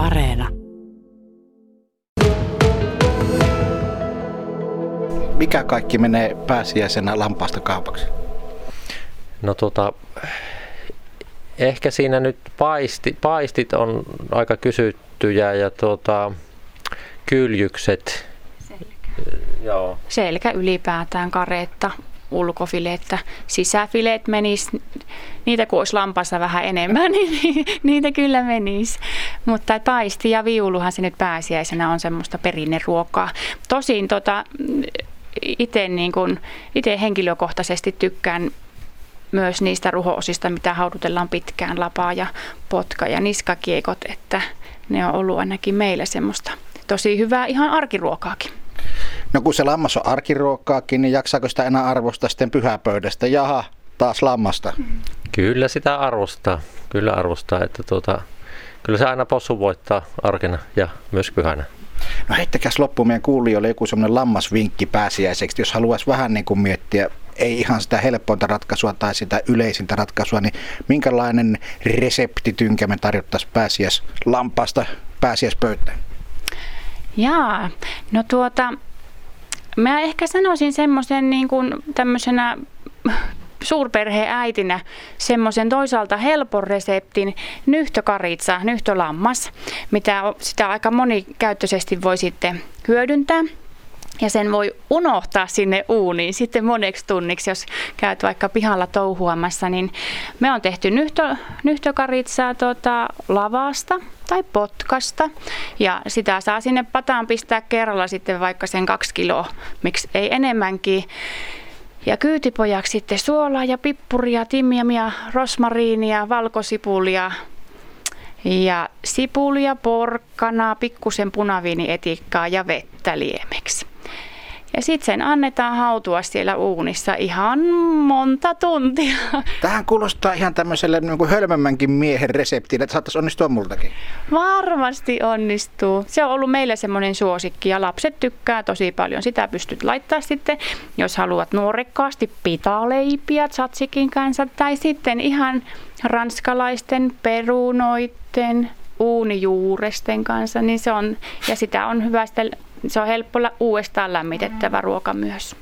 Areena. Mikä kaikki menee pääsiäisenä lampaasta kaupaksi? No tota, ehkä siinä nyt paisti, paistit on aika kysyttyjä ja tota, kyljykset. Joo. Selkä ylipäätään, karetta, ulkofileettä, sisäfileet menis, niitä kun olisi lampassa vähän enemmän, niin niitä kyllä menisi. Mutta paisti ja viuluhan se nyt pääsiäisenä on semmoista perinneruokaa. Tosin tota, itse niin kun, henkilökohtaisesti tykkään myös niistä ruhoosista, mitä haudutellaan pitkään, lapaa ja potka ja niskakiekot, että ne on ollut ainakin meille semmoista tosi hyvää ihan arkiruokaakin. No kun se lammas on arkiruokkaakin, niin jaksaako sitä enää arvostaa sitten pyhäpöydästä? Jaha, taas lammasta. Kyllä sitä arvostaa. Kyllä arvostaa, että tuota, kyllä se aina possu voittaa arkena ja myös pyhänä. No heittäkäs loppuun meidän kuulijoille joku semmoinen lammasvinkki pääsiäiseksi, jos haluaisi vähän niin kuin miettiä, ei ihan sitä helpointa ratkaisua tai sitä yleisintä ratkaisua, niin minkälainen reseptitynkä me tarjottaisiin pääsiäis lampaasta pääsiäispöytään? Jaa, no tuota, mä ehkä sanoisin semmoisen niin kuin tämmöisenä suurperheäitinä semmoisen toisaalta helpon reseptin nyhtökaritsa, nyhtölammas, mitä sitä aika monikäyttöisesti voi sitten hyödyntää. Ja sen voi unohtaa sinne uuniin sitten moneksi tunniksi, jos käyt vaikka pihalla touhuamassa. Niin me on tehty nyhtö, nyhtökaritsaa tota, lavasta tai potkasta. Ja sitä saa sinne pataan pistää kerralla sitten vaikka sen kaksi kiloa, miksi ei enemmänkin. Ja kyytipojaksi sitten suolaa ja pippuria, timmiamia, rosmariinia, valkosipulia ja sipulia, porkkanaa, pikkusen punaviinietikkaa ja vettä liemeksi. Ja sitten sen annetaan hautua siellä uunissa ihan monta tuntia. Tähän kuulostaa ihan tämmöiselle niin kuin hölmömmänkin miehen reseptiin, että saattaisi onnistua multakin. Varmasti onnistuu. Se on ollut meille semmoinen suosikki ja lapset tykkää tosi paljon. Sitä pystyt laittaa sitten, jos haluat nuorekkaasti pitaleipiä tsatsikin kanssa tai sitten ihan ranskalaisten perunoiden uunijuuresten kanssa, niin se on, ja sitä on hyvä sitten se on helppo uudestaan lämmitettävä ruoka myös.